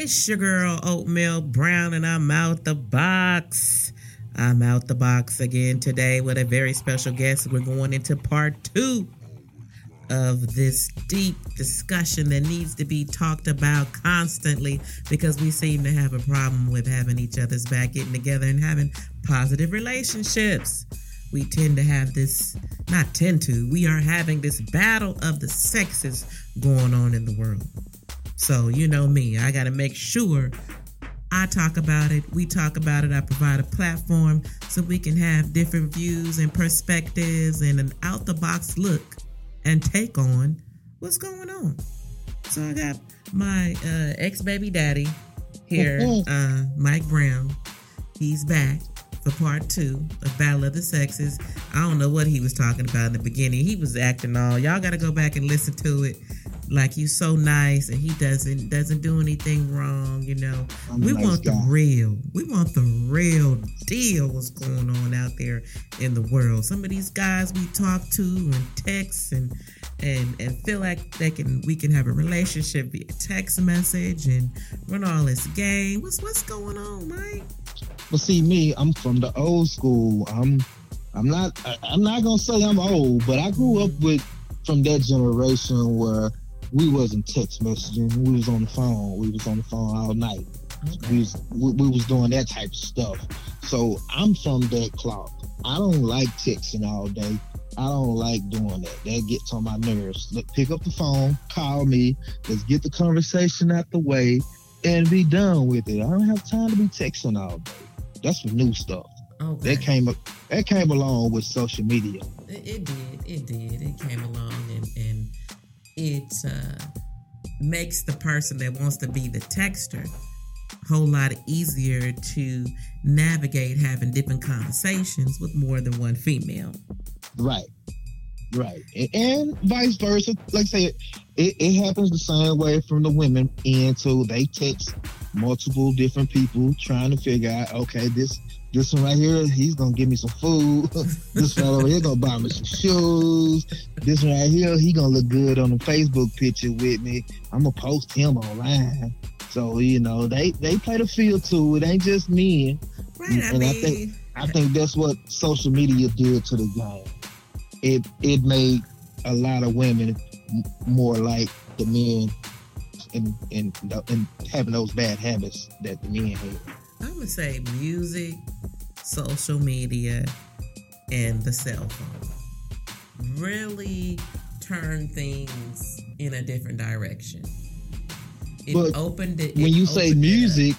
It's your girl Oatmeal Brown, and I'm out the box. I'm out the box again today with a very special guest. We're going into part two of this deep discussion that needs to be talked about constantly because we seem to have a problem with having each other's back, getting together, and having positive relationships. We tend to have this, not tend to, we are having this battle of the sexes going on in the world. So, you know me, I got to make sure I talk about it, we talk about it. I provide a platform so we can have different views and perspectives and an out the box look and take on what's going on. So, I got my uh, ex baby daddy here, uh, Mike Brown. He's back for part two of Battle of the Sexes. I don't know what he was talking about in the beginning. He was acting all. Y'all got to go back and listen to it like he's so nice and he doesn't doesn't do anything wrong you know. I'm we nice want guy. the real we want the real deal what's going on out there in the world. Some of these guys we talk to and text and and and feel like they can we can have a relationship via text message and run all this game. What's what's going on mike? But see, me, I'm from the old school. I'm, I'm not, I'm not gonna say I'm old, but I grew up mm-hmm. with from that generation where we wasn't text messaging. We was on the phone. We was on the phone all night. We was, we, we was doing that type of stuff. So I'm from that clock. I don't like texting all day. I don't like doing that. That gets on my nerves. Look, pick up the phone, call me. Let's get the conversation out the way and be done with it. I don't have time to be texting all day. That's some new stuff. okay That came up. That came along with social media. It, it did. It did. It came along and and it uh, makes the person that wants to be the texter a whole lot easier to navigate having different conversations with more than one female. Right. Right. And, vice versa. Like I said, it, it happens the same way from the women to they text multiple different people trying to figure out, okay, this this one right here, he's gonna give me some food. this one over here gonna buy me some shoes. This one right here, he gonna look good on a Facebook picture with me. I'm gonna post him online. So, you know, they they play the field too. It ain't just men. Right. I And I mean, think- I think that's what social media did to the game. It it made a lot of women more like the men and and and having those bad habits that the men had. I'm gonna say music, social media, and the cell phone really turn things in a different direction. It But opened it. When it you say music,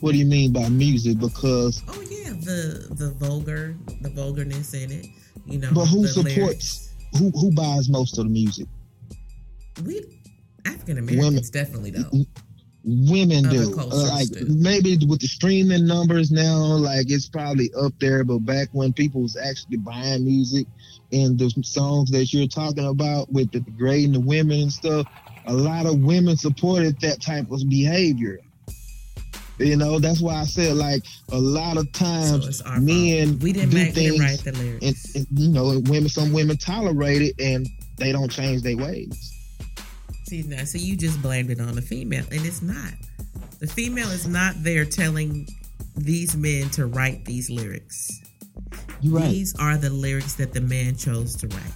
what do you mean by music? Because Oh yeah, the the vulgar, the vulgarness in it. You know, But who supports- who who buys most of the music? We African Americans definitely don't. Women Other do. Uh, like do. maybe with the streaming numbers now, like it's probably up there. But back when people was actually buying music and the songs that you're talking about with the degrading the women and stuff, a lot of women supported that type of behavior. You know, that's why I said like a lot of times our men. We didn't do make didn't things write the lyrics. and, and you know, women some women tolerate it and they don't change their ways. See now, so you just blamed it on the female, and it's not. The female is not there telling these men to write these lyrics. You're right. These are the lyrics that the man chose to write.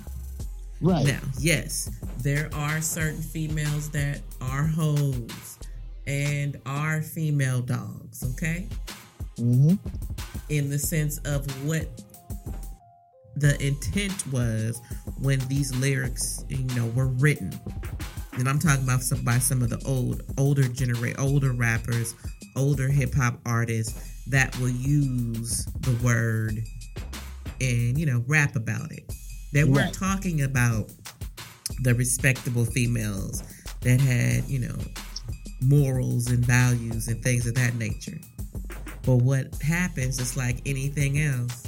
right. Now, yes, there are certain females that are hoes and are female dogs, okay? hmm In the sense of what the intent was when these lyrics, you know, were written. And I'm talking about some by some of the old, older generate, older rappers, older hip hop artists that will use the word and you know rap about it. They weren't Right. talking about the respectable females that had you know morals and values and things of that nature. But what happens is like anything else,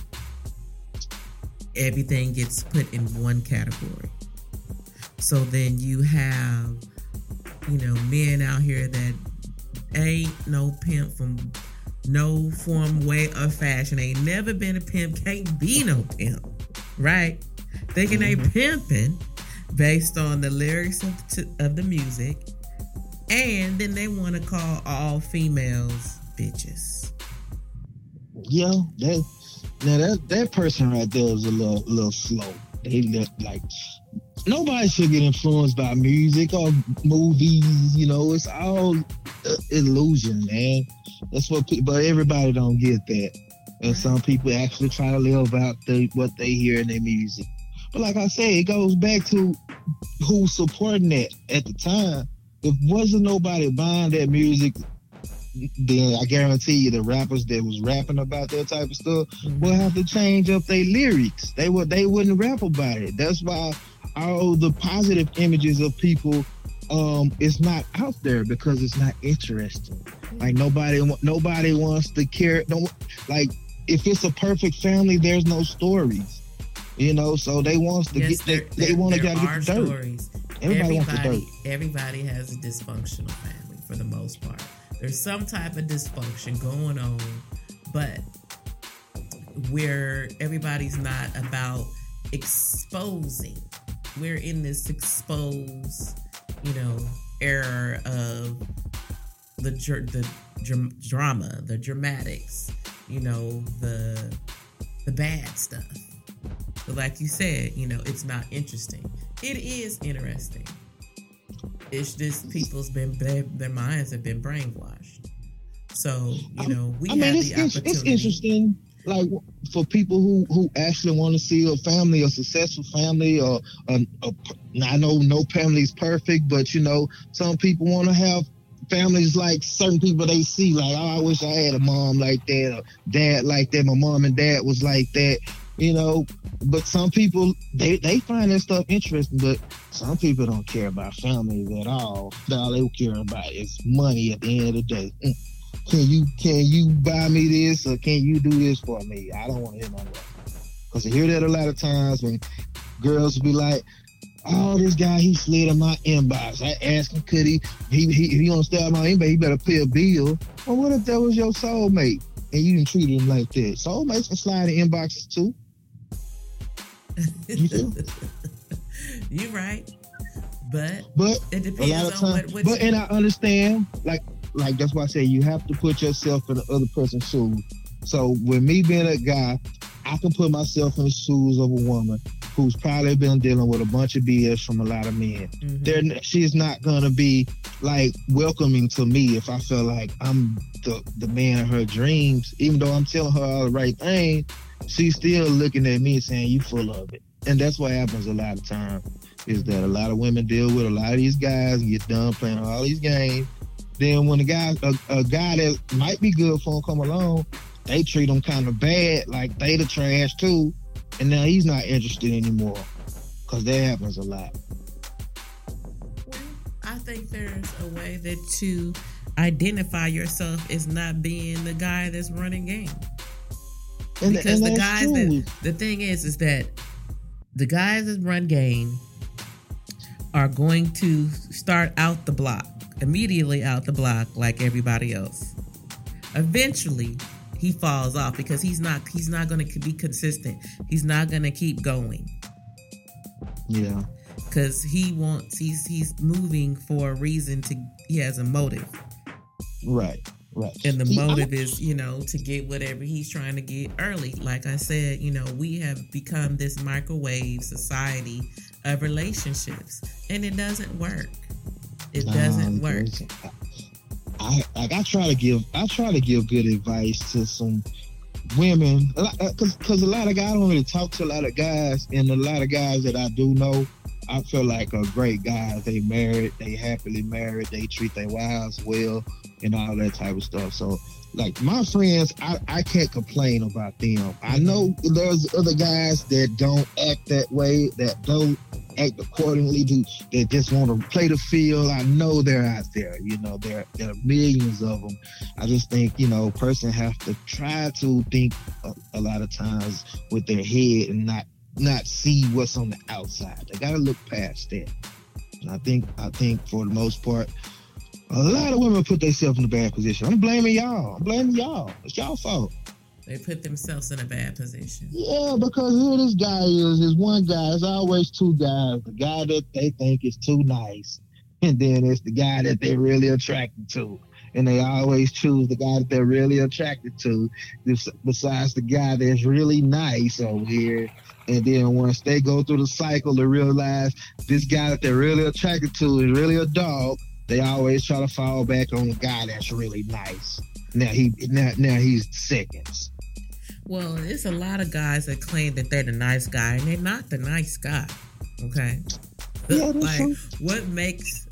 everything gets put in one category. So then you have, you know, men out here that ain't no pimp from no form, way, or fashion. Ain't never been a pimp, can't be no pimp, right? Thinking they mm-hmm. pimping based on the lyrics of, t- of the music And then they want to call all females bitches. Yeah, that now that that person right there is a little little slow. They look like nobody should get influenced by music or movies. You know, it's all uh, illusion, man. That's what. People, but everybody don't get that, and some people actually try to live out the, what they hear in their music. But like I said, it goes back to who's supporting that at the time. If wasn't nobody buying that music, then I guarantee you the rappers that was rapping about that type of stuff Mhm. will have to change up their lyrics. They would they wouldn't rap about it. That's why all the positive images of people um it's not out there because it's not interesting. Like nobody nobody wants to care. No, like if it's a perfect family, there's no stories. You know, so they wants to Yes, get they, they want to there gotta are get the dirt. stories. Everybody, wants the dirt. everybody, everybody has a dysfunctional family for the most part. There's some type of dysfunction going on, but where everybody's not about exposing. We're in this exposed, you know, era of the the dram- drama, the dramatics, you know, the the bad stuff. But like you said, you know, it's not interesting. It is interesting. It's just people's been their, their minds have been brainwashed. So you know, we I mean, have the opportunity. it's interesting. Like for people who who actually want to see a family, a successful family, or I know no family is perfect, but you know, some people want to have families like certain people they see. Like, oh, I wish I had a mom like that, or dad like that. My mom and dad was like that. You know, but some people they they find that stuff interesting, but some people don't care about families at all. All they care about is money at the end of the day. Mm. Can you can you buy me this or can you do this for me? I don't want to hear that. Cause I hear that a lot of times when girls will be like, "Oh, this guy he slid in my inbox." I asked him, could he? He he, he gonna stay my inbox. He better pay a bill. Well, what if that was your soulmate and you didn't treat him like that? Soulmates can slide in inboxes too. You do. You're right, but But it a depends lot of on times, what. what but and I understand, like, like that's why I say you have to put yourself in the other person's shoes. So with me being a guy, I can put myself in the shoes of a woman who's probably been dealing with a bunch of BS from a lot of men. Mm-hmm. They're, she's not gonna be like welcoming to me if I feel like I'm the the man of her dreams. Even though I'm telling her all the right thing, she's still looking at me saying you full of it. And that's what happens a lot of times is that a lot of women deal with a lot of these guys get done playing all these games. Then when a guy a, a guy that might be good for him come along, they treat him kind of bad, like they the trash too, and now he's not interested anymore. Cause that happens a lot. I think there's a way that to identify yourself as not being the guy that's running game. And, because and the guys true. that the thing is is that the guys that run game are going to start out the block immediately out the block like everybody else eventually he falls off because he's not he's not going to be consistent he's not going to keep going yeah. because he wants he's he's moving for a reason to he has a motive Right. Right. and the See, I- motive is you know to get whatever he's trying to get early like i said you know we have become this microwave society of relationships and it doesn't work it doesn't Nah, work. I like I try to give I try to give good advice to some women. Because uh, because a lot of guys I don't really talk to a lot of guys and a lot of guys that I do know I feel like are great guys. They married they happily married they treat their wives well and all that type of stuff. So like my friends I, I can't complain about them. I mm-hmm. know there's other guys that don't act that way that don't act accordingly do that just want to play the field. I know they're out there. You know, there there are millions of them. I just think you know, person have to try to think a, a lot of times with their head and not not see what's on the outside. They got to look past that. And I think I think for the most part. A lot of women put themselves in a bad position. I'm blaming y'all. I'm blaming y'all. It's y'all fault. They put themselves in a bad position Yeah, because who this guy is. is one guy. There's always two guys. The guy that they think is too nice. and then it's the guy that they're really attracted to. And they always choose the guy that they're really attracted to, besides the guy that's really nice over here. And then once they go through the cycle to realize this guy that they're really attracted to is really a dog, they always try to fall back on the guy that's really nice. Now he now, now he's seconds. Well, there's a lot of guys that claim that they're the nice guy, and they're not the nice guy. Okay. Yeah, like, true. what makes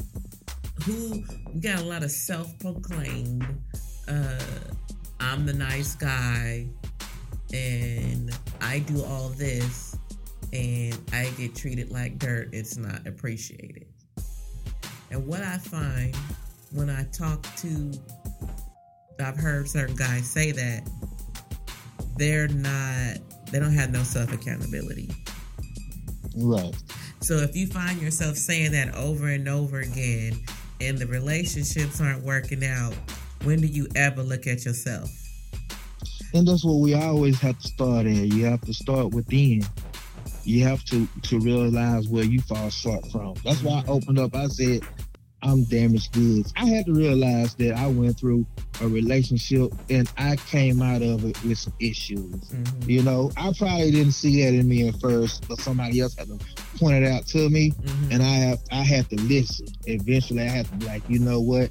who we got a lot of self-proclaimed uh I'm the nice guy and I do all this and I get treated like dirt, it's not appreciated. And what I find when I talk to I've heard certain guys say that they're not they don't have no self accountability. Right. So if you find yourself saying that over and over again and the relationships aren't working out, when do you ever look at yourself? And that's what we always have to start at. You have to start within. You have to to realize where you fall short from. That's why I opened up. I said I'm damaged goods. I had to realize that I went through a relationship and I came out of it with some issues. Mm-hmm. You know, I probably didn't see that in me at first, but somebody else had to point it out to me, mm-hmm. and I have I had to listen. Eventually, I had to be like, you know what,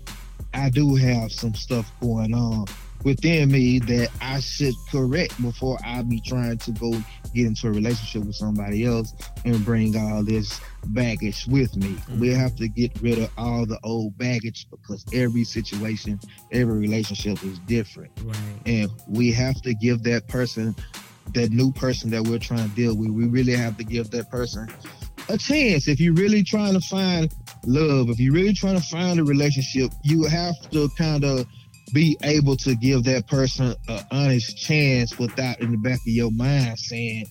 I do have some stuff going on within me that I should correct before I be trying to go get into a relationship with somebody else and bring all this baggage with me. Mm-hmm. We have to get rid of all the old baggage because every situation, every relationship is different. Right. And we have to give that person, that new person that we're trying to deal with, we really have to give that person a chance. If you're really trying to find love, if you're really trying to find a relationship, you have to kind of be able to give that person an honest chance without in the back of your mind saying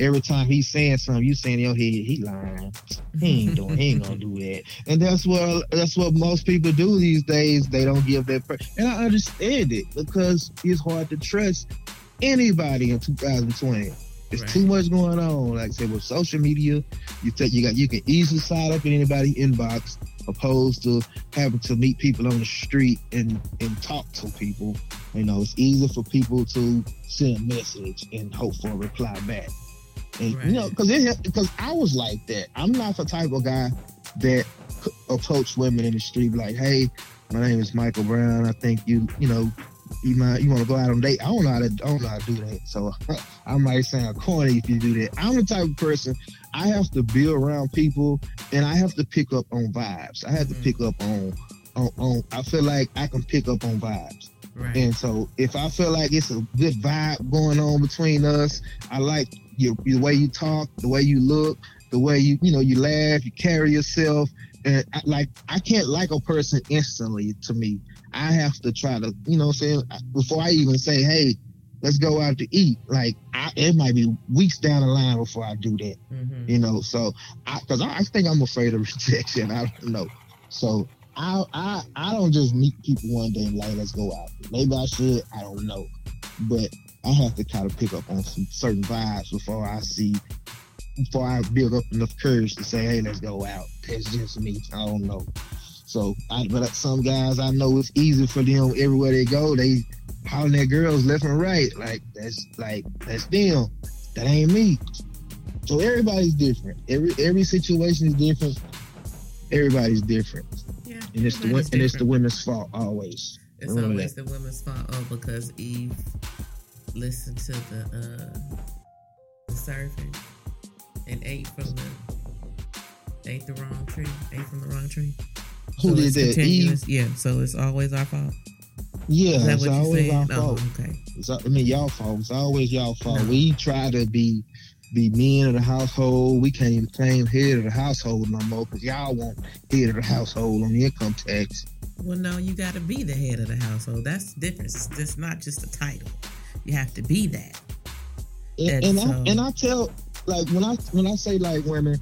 every time he's saying something, you saying in your head, he lying. He ain't doing, he ain't gonna do that. And that's what that's what most people do these days. They don't give that person. And I understand it because it's hard to trust anybody in 2020. There's right. too much going on. Like I said, with social media, you think you got you can easily sign up in anybody's inbox opposed to having to meet people on the street and and talk to people. You know, it's easier for people to send a message and hope for a reply back. And right. you know, because because I was like that. I'm not the type of guy that approach women in the street like, "Hey, my name is Michael Brown. I think you, you know, you might you want to go out on date. I don't know how to I don't know how to do that. So I might sound corny if you do that. I'm the type of person I have to be around people and I have to pick up on vibes. I have to pick up on, on on I feel like I can pick up on vibes. Right. And so if I feel like it's a good vibe going on between us, I like your, the way you talk, the way you look, the way you you know you laugh, you carry yourself, and I, like I can't like a person instantly. To me, I have to try to you know what I'm saying before I even say hey let's go out to eat. Like I, it might be weeks down the line before I do that. Mm-hmm. You know, so because I, I, I, think I'm afraid of rejection. I don't know. So I I I don't just meet people one day and like let's go out. Maybe I should. I don't know, but I have to kind of pick up on some certain vibes before I see. Before I build up enough courage to say, "Hey, let's go out." That's just me. I don't know. So, I, but some guys I know it's easy for them everywhere they go. They hollering at girls left and right. Like that's like that's them. That ain't me. So everybody's different. Every every situation is different. Everybody's different. Yeah, and it's the and it's the women's fault always. It's Remember always that. the women's fault. Oh, because Eve listened to the uh the serpent and ate from the ate the wrong tree. Ate from the wrong tree. Who so did that? Eve? Yeah. So it's always our fault. Yeah, it's always our fault. Oh, okay. It's, I mean, y'all fault. It's always y'all fault. No. We try to be be men of the household. We can't even claim head of the household no more because y'all want head of the household on the income tax. Well, no, you got to be the head of the household. That's the difference. It's, it's not just a title. You have to be that. And, and, and so, I and I tell like when I when I say like women,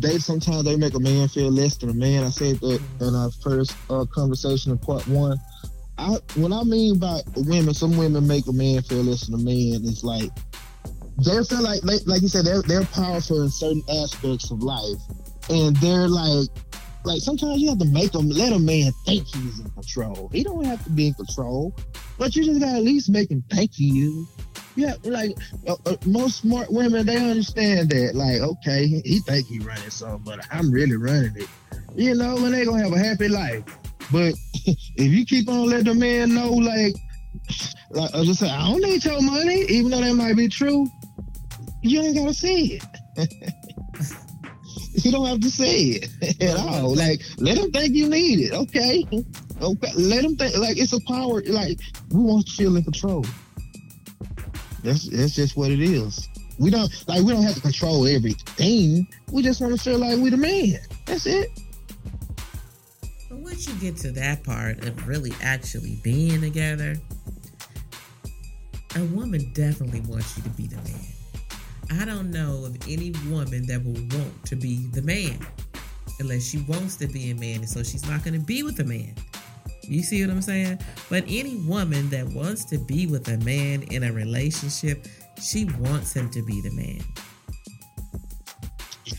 they sometimes they make a man feel less than a man. I said that in our first uh, conversation in part one. I what I mean by women, some women make a man feel less than a man. It's like they feel like, like, like you said, they're they're powerful in certain aspects of life, and they're like like sometimes you have to make them let a man think he's in control. He don't have to be in control, but you just gotta at least make him think he is. Yeah, like uh, uh, most smart women, they understand that. Like, okay, he, think he running something, but I'm really running it. You know, and they gonna have a happy life. But if you keep on letting the man know, like, like I just say, I don't need your money, even though that might be true, you ain't gotta say it. you don't have to say it at all. Like, let them think you need it. Okay. Okay. Let them think like it's a power. Like we want to feel in control. That's that's just what it is. We don't like we don't have to control everything. We just want to feel like we the man. That's it. But once you get to that part of really actually being together, a woman definitely wants you to be the man. I don't know of any woman that will want to be the man unless she wants to be a man, and so she's not going to be with a man. You see what I'm saying? But any woman that wants to be with a man in a relationship, she wants him to be the man.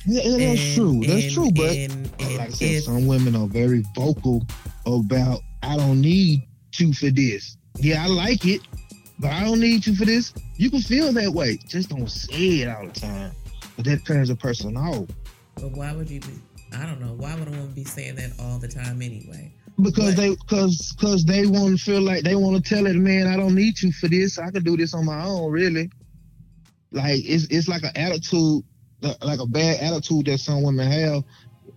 Yeah, that's and, true. That's and, true. But and, like I said, if, some women are very vocal about, I don't need you for this. Yeah, I like it, but I don't need you for this. You can feel that way. Just don't say it all the time. But that turns a person off. But why would you be? I don't know. Why would a woman be saying that all the time anyway? Because they, because, because they want to feel like they want to tell it, man. I don't need you for this. I can do this on my own. Really, like it's it's like an attitude, like a bad attitude that some women have.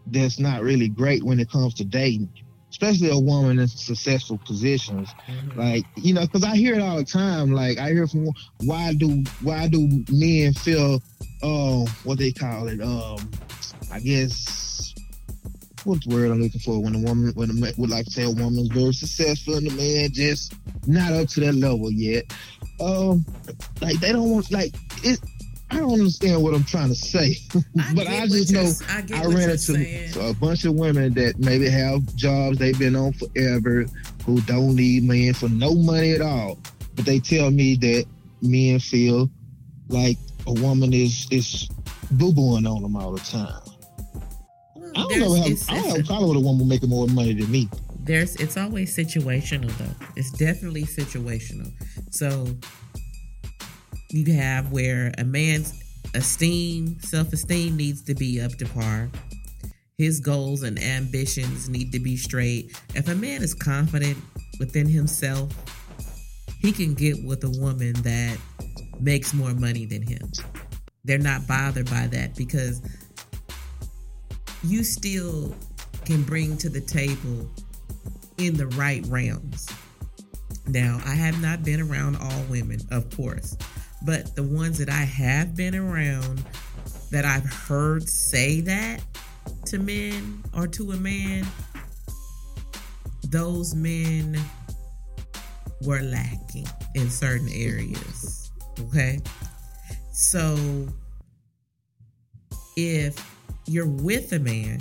That's not really great when it comes to dating especially a woman in successful positions. Mm-hmm. Like, you know, because I hear it all the time. Like, I hear from why do why do men feel, uh, what they call it? Um, I guess what's the word I'm looking for when a woman when a man would like to say a woman's very successful and the man just not up to that level yet. Um, like they don't want like it I don't understand what I'm trying to say, I but I just know I, I ran into saying. a bunch of women that maybe have jobs they've been on forever who don't need men for no money at all. But they tell me that men feel like a woman is is boo booing on them all the time. I don't know how I don't have a problem with a woman making more money than me. There's it's always situational though. It's definitely situational. So you have where a man's esteem, self esteem needs to be up to par. His goals and ambitions need to be straight. If a man is confident within himself, he can get with a woman that makes more money than him. They're not bothered by that because you still can bring to the table in the right realms. Now, I have not been around all women, of course. But the ones that I have been around that I've heard say that to men or to a man, those men were lacking in certain areas. Okay. So if you're with a man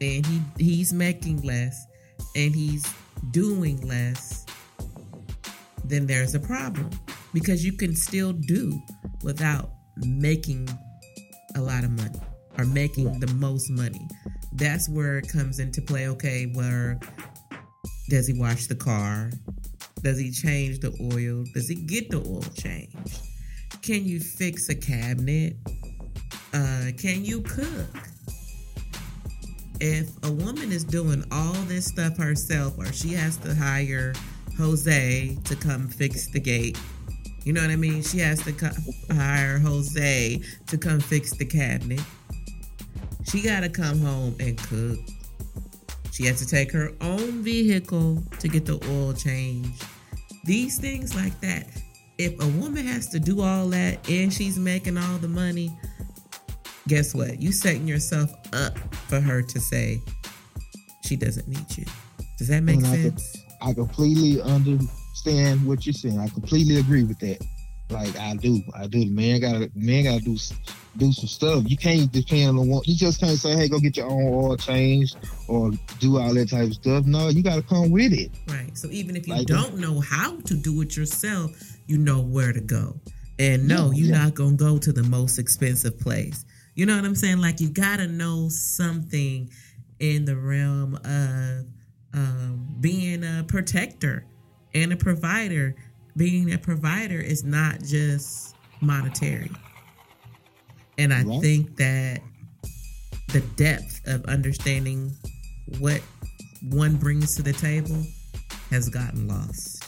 and he he's making less and he's doing less, then there's a problem because you can still do without making a lot of money or making the most money. That's where it comes into play. Okay, where does he wash the car? Does he change the oil? Does he get the oil changed? Can you fix a cabinet? Uh, can you cook? If a woman is doing all this stuff herself, or she has to hire Jose to come fix the gate you know what I mean? She has to hire Jose to come fix the cabinet. She got to come home and cook. She has to take her own vehicle to get the oil change. These things like that. If a woman has to do all that and she's making all the money, guess what? You setting yourself up for her to say she doesn't need you. Does that make sense? I, I completely understand understand what you're saying. I completely agree with that. Like I do, I do. The man gotta, man gotta do do some stuff. You can't depend on one. You just can't say, "Hey, go get your own oil changed" or do all that type of stuff. No, you gotta come with it. Right. So even if you like, don't know how to do it yourself, you know where to go. And no, yeah, you're yeah. not gonna go to the most expensive place. You know what I'm saying? Like you gotta know something in the realm of um, being a protector and a provider. Being a provider is not just monetary. And I Right. think that the depth of understanding what one brings to the table has gotten lost.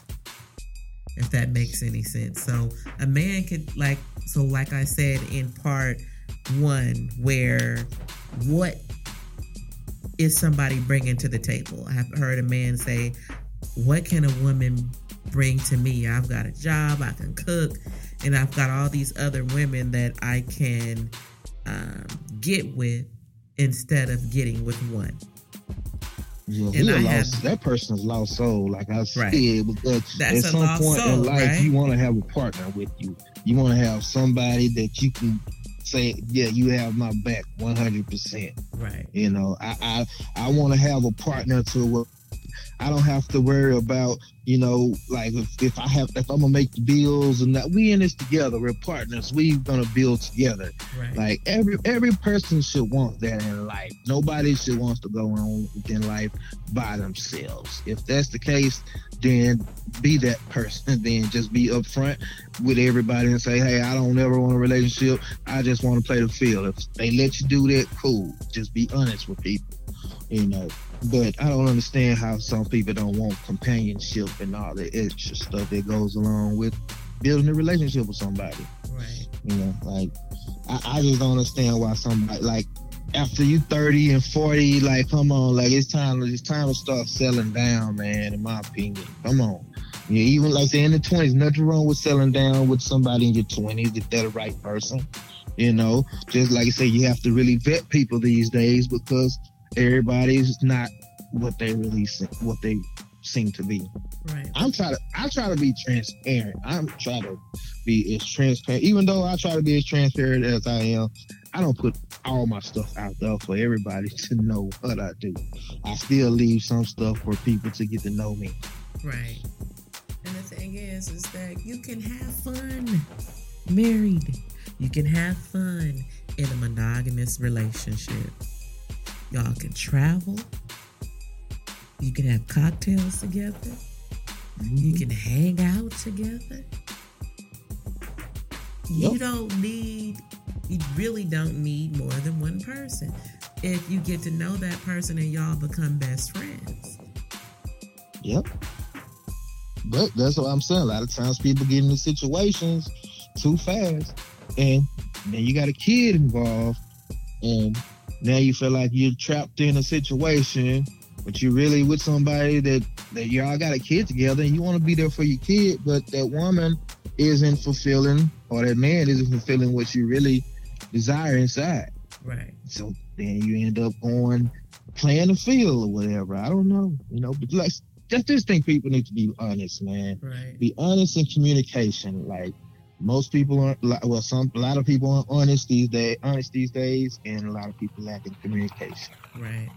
If that makes any sense. So a man could like so like I said in part 1 where what is somebody bringing to the table? I have heard a man say, "What can a woman bring to me? I've got a job, I can cook, and I've got all these other women that I can um, get with instead of getting with one." Yeah, And he lost, have- that person's lost soul, like I said, Right. because That's at some point soul, in life, right? you want to have a partner with you. You want to have somebody that you can say, "Yeah, you have my back, one hundred percent." Right. You know, I I, I want to have a partner to where I don't have to worry about, you know, like if, if I have if I'm gonna make the bills and that we in this together, we're partners. We gonna build together. Right. Like every every person should want that in life. Nobody should wants to go on in life by themselves. If that's the case, then be that person. Then just be upfront with everybody and say, "Hey, I don't ever want a relationship. I just want to play the field." If they let you do that, cool. Just be honest with people, you know. But I don't understand how some people don't want companionship and all the extra stuff that goes along with building a relationship with somebody. right. You know, like I, I just don't understand why somebody like after you 30 and 40, like come on, like it's time it's time to start selling down, man, in my opinion. Come on. Yeah, even like say in the twenties, nothing wrong with selling down with somebody in your twenties if they're the right person. You know, just like I say, you have to really vet people these days because everybody's not what they really se- what they seem to be. Right. I'm trying to I try to be transparent. I'm trying to be as transparent. Even though I try to be as transparent as I am, I don't put all my stuff out there for everybody to know what I do. I still leave some stuff for people to get to know me. Right. And the thing is, is that you can have fun married. You can have fun in a monogamous relationship. Y'all can travel. You can have cocktails together. You mm-hmm. can hang out together. You don't need, you really don't need more than one person. If you get to know that person and y'all become best friends. Yep. But that's what I'm saying. A lot of times people get into situations too fast and then you got a kid involved and now you feel like you're trapped in a situation, but you're really with somebody that, that y'all got a kid together and you want to be there for your kid, but that woman isn't fulfilling or that man isn't fulfilling what you really desire inside. Right. So then you end up going playing the field or whatever. I don't know, you know, but like just just think people need to be honest, man. Right. Be honest in communication. Like most people aren't well some a lot of people aren't honest these days honest these days and a lot of people lack in communication. Right.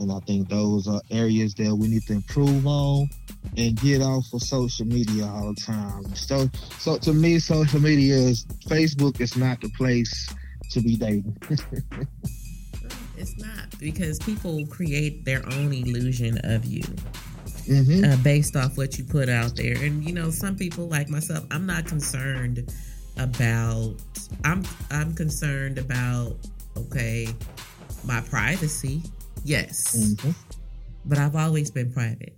And I think those are areas that we need to improve on and get off of social media all the time. So so to me social media is Facebook is not the place to be dating. It's not because people create their own illusion of you hmm uh, based off what you put out there. And you know, some people like myself, I'm not concerned about. I'm I'm concerned about okay, my privacy. Yes, hmm but I've always been private.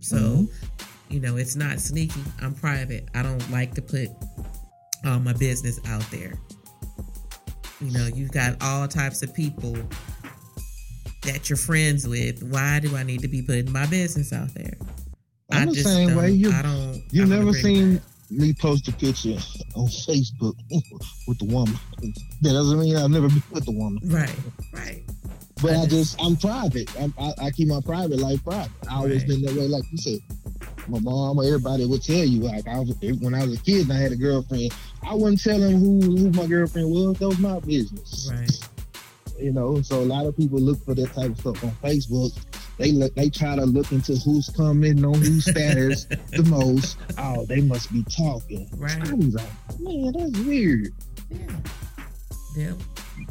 So, Mhm. you know, it's not sneaky. I'm private. I don't like to put all my business out there. You know, you've got all types of people that you're friends with. Why do I need to be putting my business out there? I'm the same way. You I don't. you I don't never seen me post a picture on Facebook with the woman. That doesn't mean I've never been with the woman. Right, right, But I I just- just I'm private. I'm, I, I keep my private life private. I always Right. been that way, like you said. My mom or everybody would tell you, like I was when I was a kid and I had a girlfriend, I wouldn't tell them who who my girlfriend was. That was my business. right. You know, so a lot of people look for that type of stuff on Facebook. They look, they try to look into who's coming on whose status the most. Oh, they must be talking. Right. I was like, man, that's weird. Yeah. They'll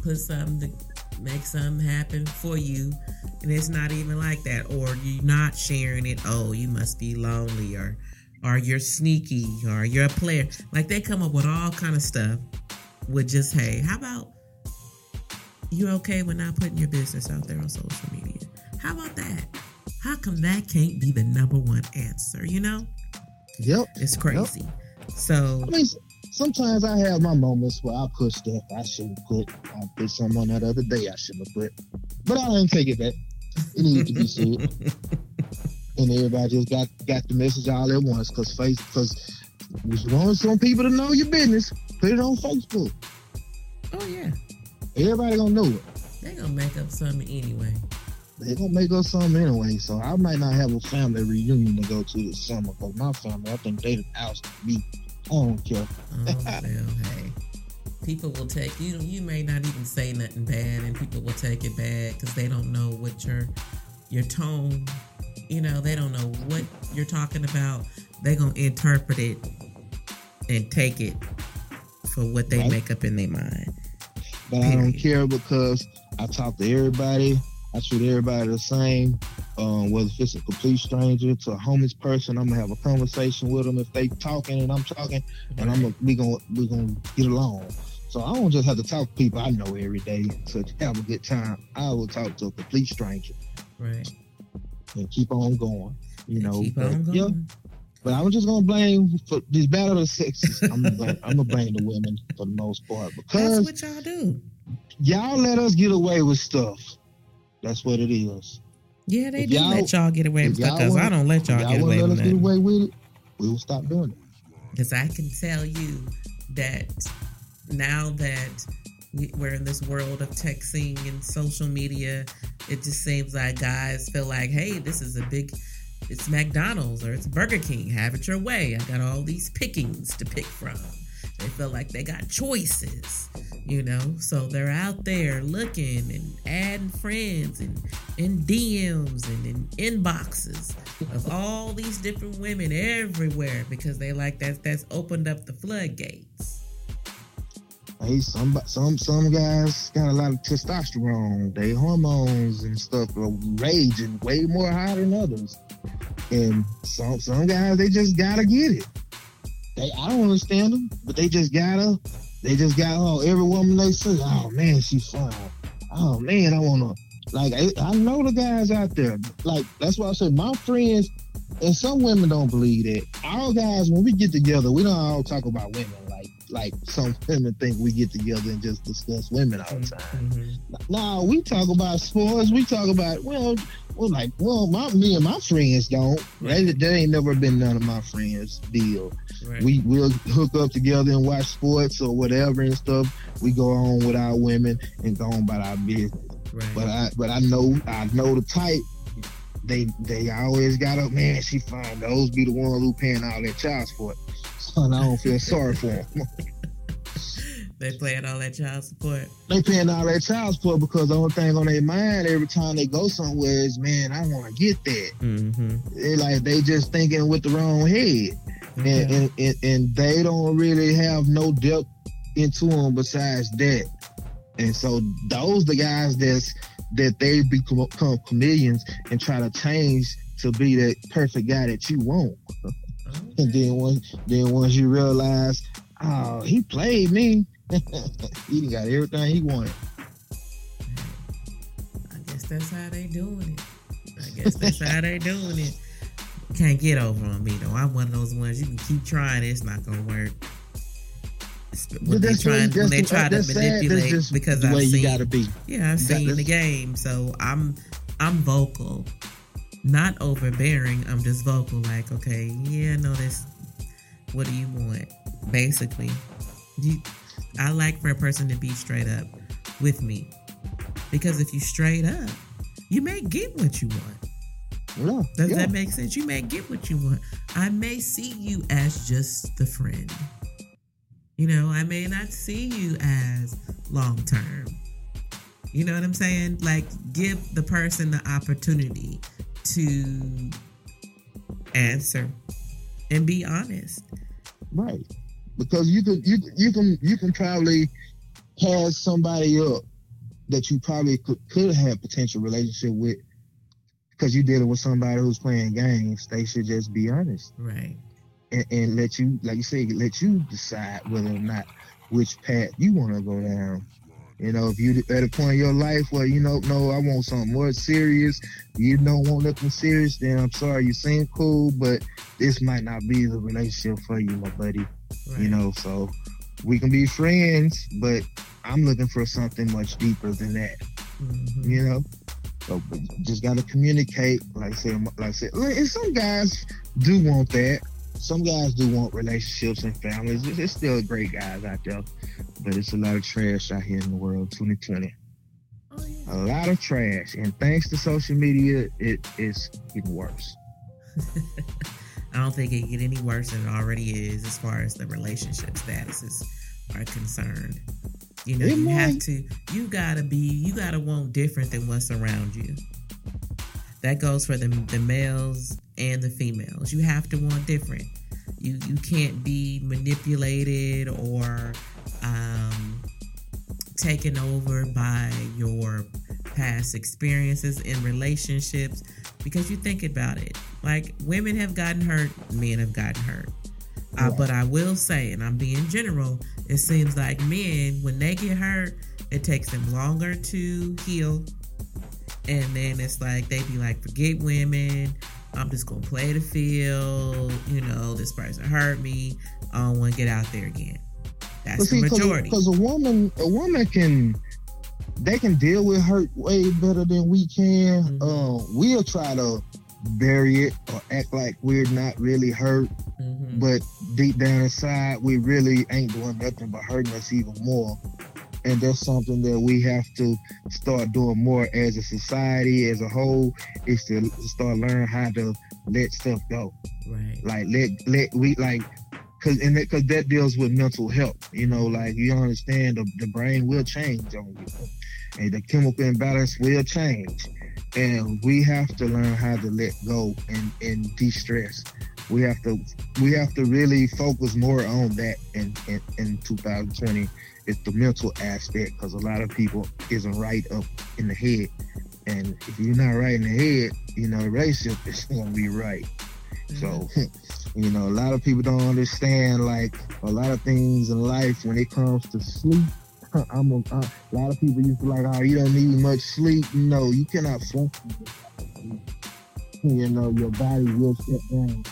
put something to make something happen for you and it's not even like that or you're not sharing it oh you must be lonely or or you're sneaky or you're a player like they come up with all kind of stuff with just hey how about you okay with not putting your business out there on social media how about that how come that can't be the number one answer you know Yep. it's crazy yep. so I mean, sometimes I have my moments where I put stuff I shouldn't put. I put some on that other day I shouldn't have put, but I didn't take it back. It needed to be said, and everybody just got got the message all at once. Cause face, cause you want some people to know your business, put it on Facebook. Oh yeah, everybody gonna know it. They gonna make up something anyway. They gonna make up something anyway. So I might not have a family reunion to go to this summer. Cause my family, I think they ousted me I don't care. oh, well, hey. People will take you. You may not even say nothing bad, and people will take it bad because they don't know what your your tone. You know, they don't know what you're talking about. They're gonna interpret it and take it for what they right. make up in their mind. But. I don't care because I talk to everybody. I treat everybody the same. Um, whether it's a complete stranger to a homeless person, I'm gonna have a conversation with them if they talking and I'm talking, and I'm gonna, we gonna we gonna get along. So I don't just have to talk to people I know every day to have a good time. I will talk to a complete stranger, right, and keep on going. You know, keep on going. Yeah, but I'm just gonna blame for this battle of sexes. I'm gonna blame, I'm gonna blame the women for the most part because that's what y'all do. Y'all let us get away with stuff. That's what it is. Yeah, they if do let y'all get away with stuff because I don't let y'all, y'all get away let with us get away with it. We will stop doing it. Because I can tell you that now that we're in this world of texting and social media, it just seems like guys feel like, hey, this is a big, it's McDonald's or it's Burger King. Have it your way. I got all these pickings to pick from. They feel like they got choices, you know? So they're out there looking and adding friends and in DMs and in inboxes of all these different women everywhere because they like that that's opened up the floodgates. Hey, some some some guys got a lot of testosterone. They hormones and stuff are raging way more high than others. And some some guys they just gotta get it. They, I don't understand them, but they just got her. They just got oh every woman they see. Oh man, she's fine. Oh man, I wanna like I, I know the guys out there. Like that's why I said my friends and some women don't believe that. All guys, when we get together, we don't all talk about women like some women think we get together and just discuss women all the time. Mm-hmm. No, we talk about sports. We talk about well, we're like well, my me and my friends don't. Right. That, that ain't never been none of my friends' deal. Right. We will hook up together and watch sports or whatever and stuff. We go on with our women and go on about our business. Right. But I but I know I know the type. They they always got up, man. She fine. Those be the ones who paying all that child support. And I don't feel sorry for them. they paying all that child support. They paying all that child support because the only thing on their mind every time they go somewhere is, man, I want to get that. Mm-hmm. They like they just thinking with the wrong head and, and, and, and they don't really have no depth into them besides that. And so those the guys that's that they become chameleons and try to change to be that perfect guy that you want. Okay. and then once then once you realize, oh, he played me, he got everything he wanted. I guess that's how they doing it. I guess that's how they doing it can't get over on me though. I'm one of those ones you can keep trying, it's not gonna work. When they, try, when they try to manipulate because I've seen, be. Yeah, I've seen the game, so I'm I'm vocal, not overbearing. I'm just vocal, like okay, yeah, no, this. What do you want? Basically, you, I like for a person to be straight up with me, because if you straight up, you may get what you want. Yeah, Does yeah. that make sense? You may get what you want. I may see you as just the friend. You know, I may not see you as long term. You know what I'm saying? Like, give the person the opportunity to answer and be honest. Right. Because you can you you can you can probably have somebody up that you probably could could have potential relationship with because you're dealing with somebody who's playing games, they should just be honest. Right. And, and let you, like you say, let you decide whether or not which path you want to go down. You know, if you at a point in your life where you know, no, I want something more serious, you don't want nothing serious, then I'm sorry, you seem cool, but this might not be the relationship for you, my buddy. Right. You know, so we can be friends, but I'm looking for something much deeper than that. Mhm. You know, so just gotta communicate. Like I said, like I said, and some guys do want that. Some guys do want relationships and families. There's- still great guys out there, but it's a lot of trash out here in the world. 2020, Oh, yeah. a lot of trash, and thanks to social media, it is getting worse. I don't think it get any worse than it already is as far as the relationship statuses are concerned. You know, It you have to you gotta be you gotta want different than what's around you. That goes for the the males and the females. You have to want different. You you can't be manipulated or um taken over by your past experiences in relationships because you think about it. Like women have gotten hurt, men have gotten hurt. Uh, but I will say, and I'm being general, it seems like men, when they get hurt, it takes them longer to heal. And then it's like they be like, forget women. I'm just gonna play the field. You know, this person hurt me. I don't want to get out there again. That's the majority. because a woman, a woman can, they can deal with hurt way better than we can. Mhm. Uh, we'll try to bury it or act like we're not really hurt, Mhm. but deep down inside, we really ain't doing nothing but hurting us even more. And that's something that we have to start doing more as a society, as a whole, is to start learning how to let stuff go. Right. like let let we like because and because that deals with mental health you know like you understand the, the brain will change on you and the chemical imbalance will change. And we have to learn how to let go and and de-stress. We have to we have to really focus more on that in in, in 2020 it's the mental aspect because a lot of people isn't right up in the head and if you're not right in the head you know the relationship is going to be right so, you know, a lot of people don't understand like a lot of things in life when it comes to sleep. I'm a, uh, a lot of people used to like, oh, you don't need much sleep. No, you cannot function. You know, your body will shut down.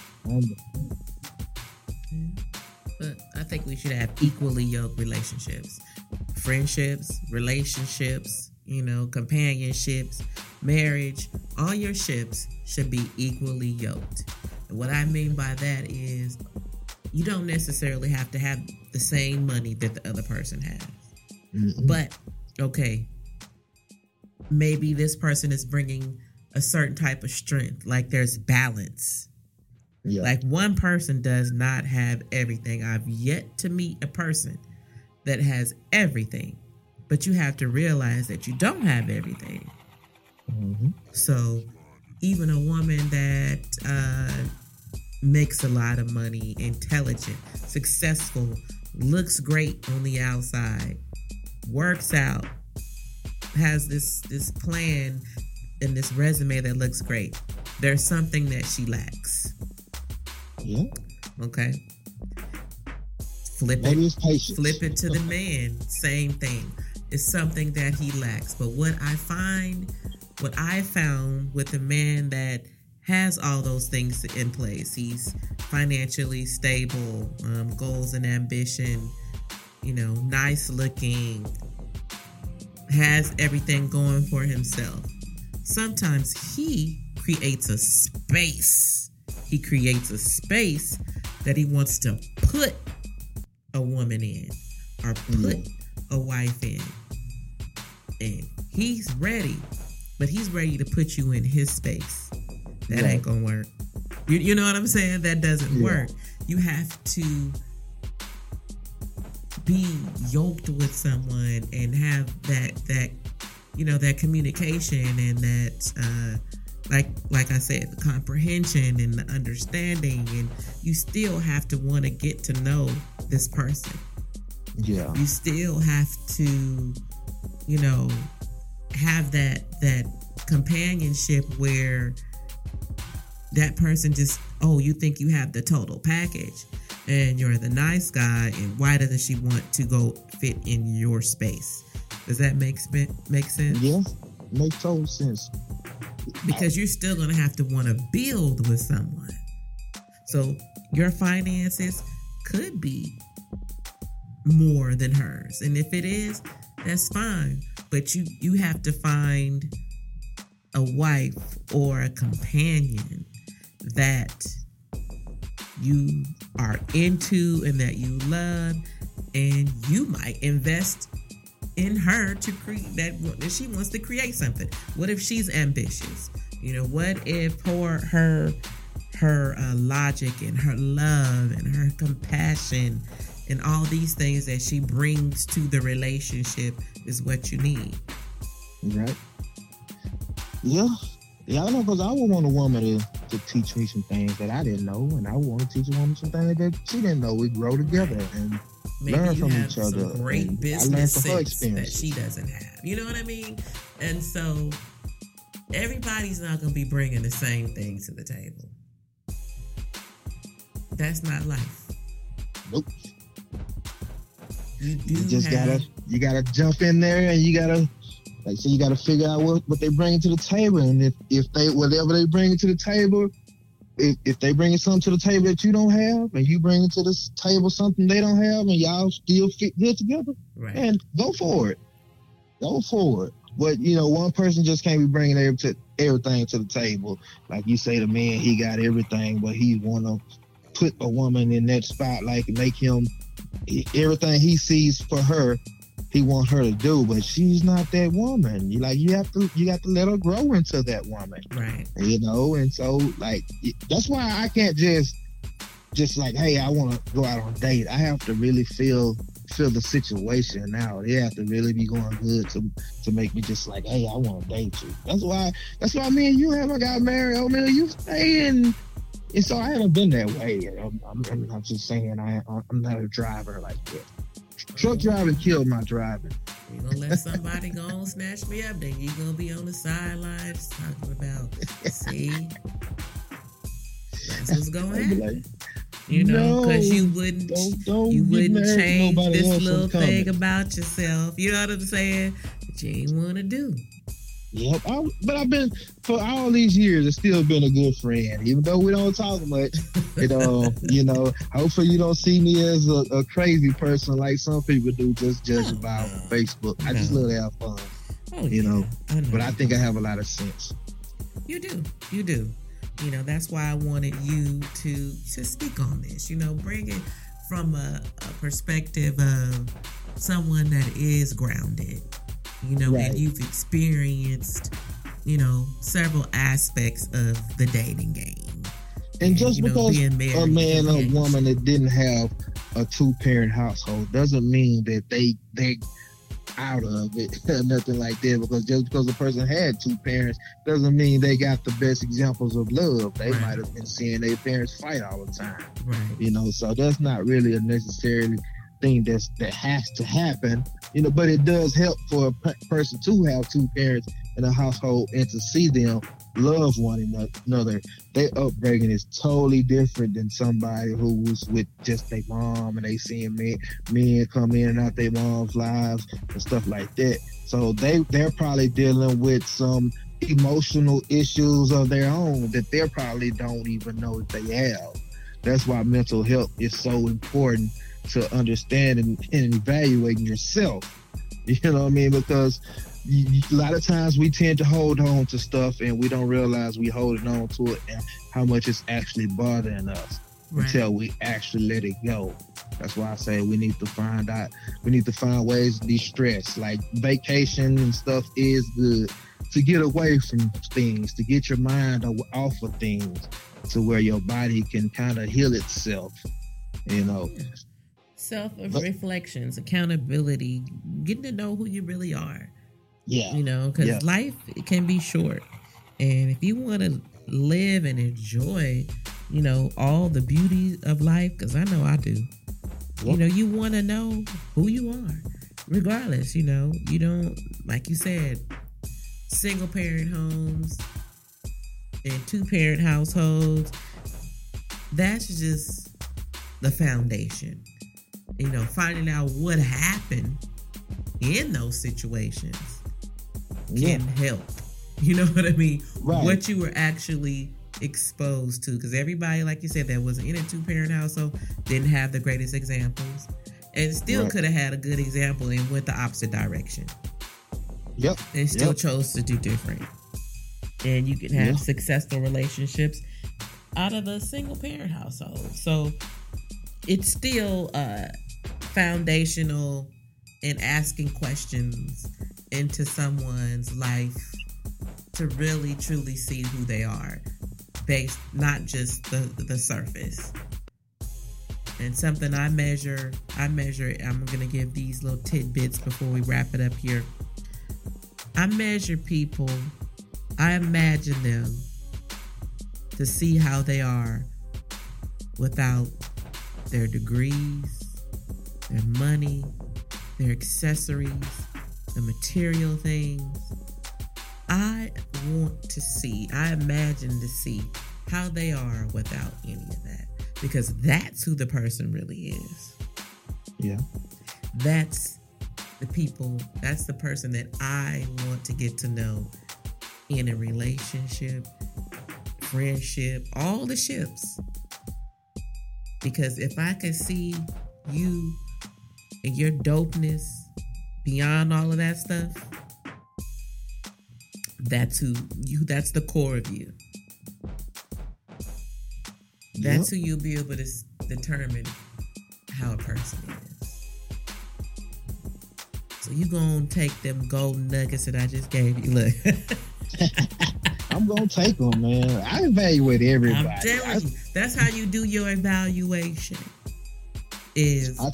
But I think we should have equally yoked relationships, friendships, relationships, you know, companionships, marriage. All your ships should be equally yoked. And what I mean by that is you don't necessarily have to have the same money that the other person has. mhm. But okay, maybe this person is bringing a certain type of strength, like there's balance. Yeah, Like one person does not have everything. I've yet to meet a person that has everything, but you have to realize that you don't have everything. mhm. So even a woman that uh, makes a lot of money, intelligent, successful, looks great on the outside, works out, has this this plan and this resume that looks great. There's something that she lacks. Yeah. Okay. Flip Maybe it. Flip it to the man. Same thing. It's something that he lacks. But what I find, what I found with a man that has all those things in place, he's financially stable, um, goals and ambition, you know, nice looking, has everything going for himself. Sometimes he creates a space. He creates a space that he wants to put a woman in or put a wife in. And he's ready, but he's ready to put you in his space. That Right. ain't gonna work. You, you know what I'm saying? That doesn't Yeah. work. You have to be yoked with someone and have that that you know that communication and that uh like like I said, the comprehension and the understanding, and you still have to want to get to know this person. Yeah, You still have to, you know, have that that companionship where that person just oh you think you have the total package and you're the nice guy and why doesn't she want to go fit in your space? Does that make make sense? Yeah makes total sense. Because you're still going to have to want to build with someone. So your finances could be more than hers. And if it is that's fine. But you you have to find a wife or a companion that you are into and that you love and you might invest in her to create that if she wants to create something. What if she's ambitious? You know what if her her her uh, logic and her love and her compassion and all these things that she brings to the relationship is what you need? Right. Yeah. Yeah, I know because I would want a woman to, to teach me some things that I didn't know, and I want to teach a woman some things that she didn't know. We grow together and Maybe learn from each other. Great business sense that she doesn't have. You know what I mean? And so everybody's not going to be bringing the same thing to the table. That's not life. Nope. You, you just have, gotta you gotta jump in there and you gotta like, so you got to figure out what, what they bring to the table, and if, if they whatever they bring to the table, if, if they bring something to the table that you don't have, and you bring to the table something they don't have, and y'all still fit good together, right. and go for it, go for it. But you know, one person just can't be bringing every, everything to the table. Like you say, the man he got everything, but he want to put a woman in that spotlight and make him everything he sees for her he want her to do, but she's not that woman. You like you have to you got to let her grow into that woman, right? You know, and so like that's why I can't just just like hey I want to go out on a date. I have to really feel feel the situation out. They have to really be going good to to make me just like hey I want to date you. That's why that's why me and you haven't got married. Oh man, you staying. And so I haven't been that way. I'm, I'm, I'm just saying I, I'm not a driver like that. Truck driving killed my driving. You gonna let somebody go and snatch me up? Then you gonna be on the sidelines talking about, see, that's what's happen. Like, you know, because no, you wouldn't, don't, don't you wouldn't change this little thing about yourself. You know what I'm saying? That you ain't want to do. Yep, I, but I've been for all these years. I've still been a good friend, even though we don't talk much. You know, um, you know. Hopefully, you don't see me as a, a crazy person like some people do, just judge oh, about Facebook. I just love to have fun. Oh, you yeah. know, I know, but I think I have a lot of sense. You do, you do. You know, that's why I wanted you to to speak on this. You know, bring it from a, a perspective of someone that is grounded you know, right. and you've experienced, you know, several aspects of the dating game. And, and just because know, a man or woman that didn't have a two parent household doesn't mean that they they out of it nothing like that. Because just because a person had two parents doesn't mean they got the best examples of love. They right. might have been seeing their parents fight all the time. Right. You know, so that's not really a necessarily thing that's that has to happen, you know. But it does help for a person to have two parents in a household and to see them love one another. Their upbringing is totally different than somebody who was with just their mom and they seeing men men come in and out their mom's lives and stuff like that. So they they're probably dealing with some emotional issues of their own that they probably don't even know that they have. That's why mental health is so important to understand and, and evaluating yourself. You know what I mean? Because you, a lot of times we tend to hold on to stuff and we don't realize we holding on to it and how much it's actually bothering us right. until we actually let it go. That's why I say we need to find out. We need to find ways to de-stress. Like vacation and stuff is good to get away from things, to get your mind off of things, to where your body can kind of heal itself. You know, self reflections, accountability, getting to know who you really are. Yeah. You know, because yeah. life can be short. And if you want to live and enjoy, you know, all the beauty of life, because I know I do, you know, you want to know who you are, regardless, you know, you don't, like you said, single parent homes and two parent households. That's just the foundation. You know, finding out what happened in those situations Yeah. can help. You know what I mean? Right. What you were actually exposed to. Because everybody, like you said, that was in a two parent household didn't have the greatest examples. And still Right. could have had a good example and went the opposite direction. Yep. And still Yep. chose to do different. And you can have Yeah. successful relationships out of a single parent household. So it's still uh foundational in asking questions into someone's life to really truly see who they are based not just the the surface. And something i measure i measure i'm gonna give these little tidbits before we wrap it up here. I measure people i imagine them to see how they are without their degrees their money their accessories the material things I want to see, I imagine to see how they are without any of that. Because that's who the person really is. Yeah. That's the people, that's the person that I want to get to know in a relationship, friendship, all the ships. Because if I could see you and your dopeness beyond all of that stuff, that's who you that's the core of you. That's who you'll be able to determine how a person is. So you gonna take them golden nuggets that i just gave you look. I'm gonna take them, man. I evaluate everybody. i'm telling I, you that's how you do your evaluation is I,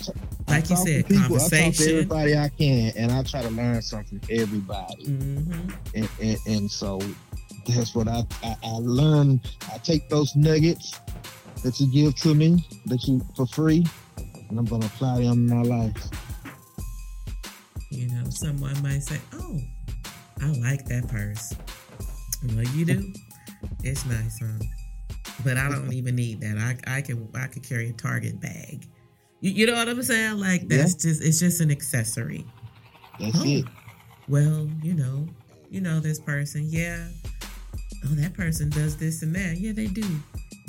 Like you said, people, I talk to everybody I can, and I try to learn something from everybody. mhm, And, and, and so that's what I, I I learn. I take those nuggets that you give to me, that you for free, and I'm gonna apply them in my life. you know someone might say oh i like that purse. Well you do. It's nice huh? But i don't even need that. I, I can i could carry a target bag you, you know what i'm saying? Like that's just it's just an accessory. That's Oh. it. well you know you know this person. Yeah. Oh that person does this and that. Yeah they do.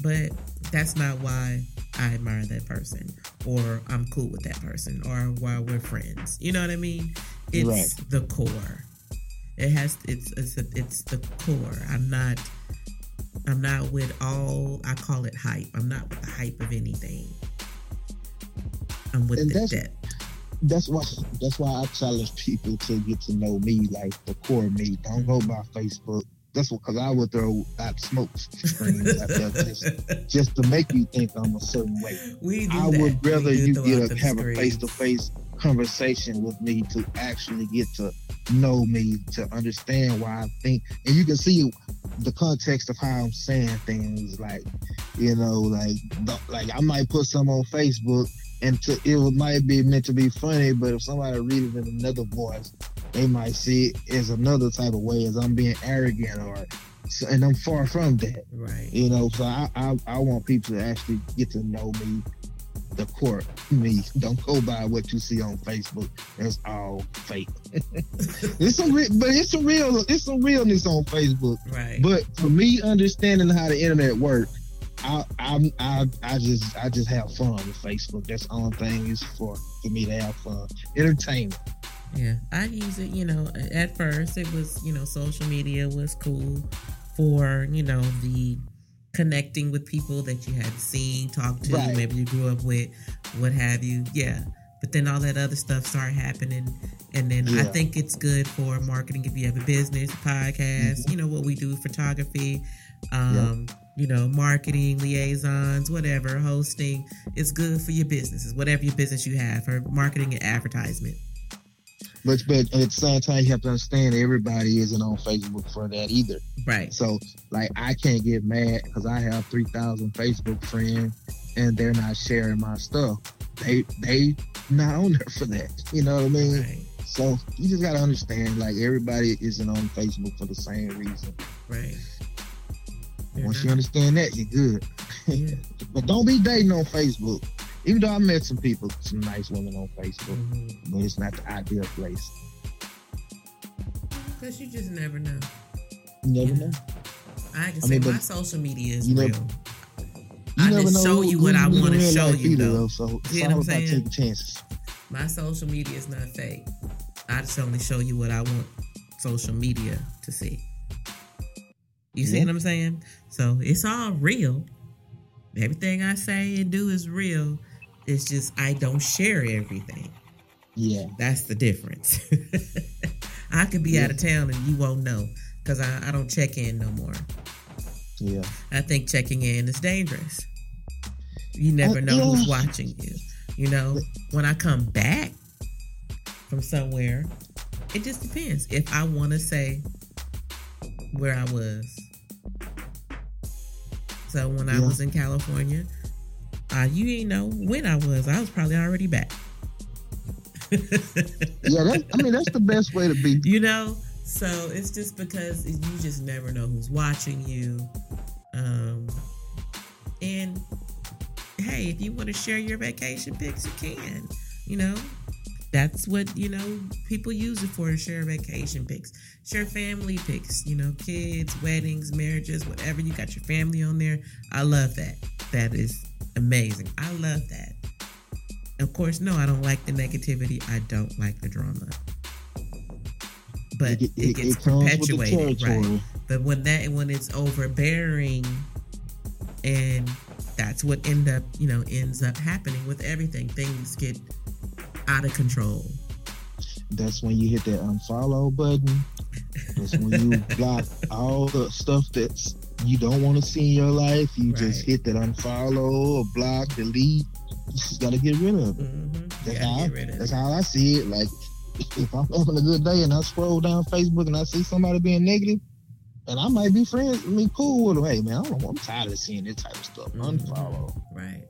But that's not why i admire that person or i'm cool with that person or why we're friends. You know what i mean? It's Right. the core. It has it's it's, a, it's the core. I'm not i'm not with all i call it hype. I'm not with the hype of anything i'm with And the that's- depth That's why. That's why I challenge people to get to know me, like the core me. Don't go by Facebook. That's what, because I would throw out smoke screens just, just to make you think I'm a certain way. we do I that. would rather you get a, have a face to face conversation with me to actually get to know me, to understand why I think, and you can see the context of how I'm saying things. Like, you know, like the- like I might put some on Facebook, and to, it might be meant to be funny, but if somebody read it in another voice, they might see it as another type of way, as I'm being arrogant or. And I'm far from that. Right. You know, so I, I I want people to actually get to know me, the court me. Don't go by what you see on Facebook. That's all fake. it's some, re- but it's some real, it's some realness on Facebook. Right. But for me, understanding how the internet works, I I'm, I I just I just have fun with Facebook. That's the only thing is for for me to have fun, entertainment. Yeah, I use it. You know, at first it was, you know, social media was cool for, you know, the connecting with people that you had seen, talked to, Right. maybe you grew up with, what have you. Yeah. But then all that other stuff started happening. And then I think it's good for marketing if you have a business, podcast, Mhm. you know, what we do, photography, um, you know, marketing, liaisons, whatever, hosting. It's good for your businesses, whatever your business you have, for marketing and advertisement. But but at the same time, you have to understand everybody isn't on Facebook for that either. Right. So like I can't get mad because I have three thousand Facebook friends and they're not sharing my stuff. They they not on there for that. You know what I mean? Right. So you just gotta understand, like everybody isn't on Facebook for the same reason. Right. Once you understand that, you're good. Yeah. But don't be dating on Facebook. Even though I met some people, some nice women on Facebook, Mhm. but it's not the ideal place. Cause you just never know. You never know. I can I say mean, my social media is You real. You I just know show you what I want to show you, either, though. So it's See what all I'm about saying? taking chances. My social media is not fake. I just only show you what I want social media to see. You see Yeah. what I'm saying? So it's all real. Everything I say and do is real. It's just I don't share everything. Yeah. That's the difference. I could be Yeah. out of town and you won't know because I, I don't check in no more. Yeah. I think checking in is dangerous. You never know who's watching you. You know, when I come back from somewhere, it just depends. If I want to say where I was. So when I was in California, uh, you ain't know when I was. I was probably already back. Yeah, that, I mean that's the best way to be. you know so it's just because you just never know who's watching you um and hey if you want to share your vacation pics you can you know that's what you know people use it for share vacation pics share family pics you know kids weddings marriages whatever you got your family on there. I love that. That is amazing. I love that. Of course no i don't like the negativity. I don't like the drama. But it, it, gets it with the perpetuated right? but when that when it's overbearing and that's what end up you know ends up happening with everything. Things get out of control That's when you hit that unfollow button. That's when you block all the stuff that's you don't want to see in your life. You just hit that unfollow or block, delete. You just gotta get rid of it. mm-hmm. That's how, rid of that's it. how I see it. Like if I'm having a good day and I scroll down Facebook and I see somebody being negative, and I might be friends, I mean, cool with them. Hey man, I don't, I'm tired of seeing this type of stuff. Mhm. Unfollow. right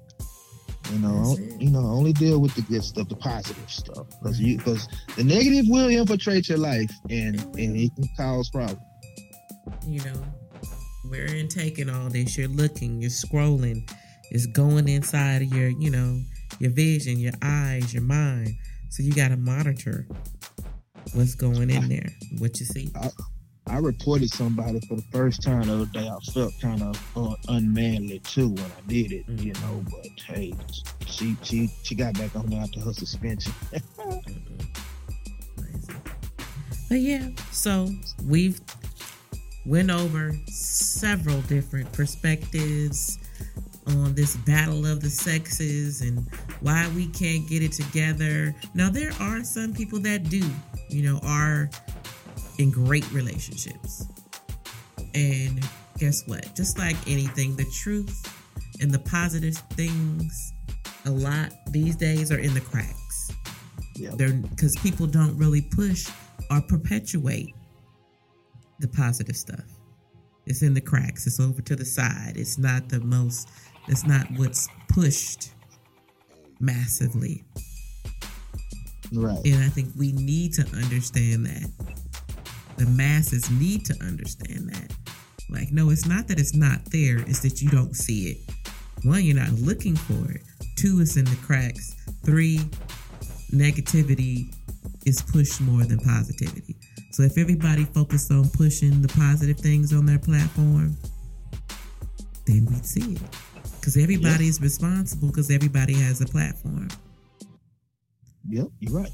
You know, That's on- it. you know, only deal with the good stuff, the positive stuff, because you mm-hmm. because the negative will infiltrate your life and and it can cause problems. you know we're in taking all this. You're looking you're scrolling. It's going inside of your you know your vision your eyes your mind. So you got to monitor what's going in there what you see. I reported somebody for the first time the other day. I felt kind of uh, unmanly too when I did it, you know. But hey, she she she got back on after her suspension. Mm-mm. But yeah, so we've went over several different perspectives on this battle of the sexes and why we can't get it together. Now there are some people that do, you know, are in great relationships. And guess what? Just like anything, the truth and the positive things a lot these days are in the cracks. Yeah. They're because people don't really push or perpetuate the positive stuff. It's in the cracks. It's over to the side. It's not the most. It's not what's pushed massively. Right. And I think we need to understand that. The masses need to understand that. Like, no, it's not that it's not there, it's that you don't see it. One, you're not looking for it. Two, it's in the cracks. Three, negativity is pushed more than positivity. So if everybody focused on pushing the positive things on their platform, then we'd see it. Because everybody is responsible because everybody has a platform. Yep. You're right.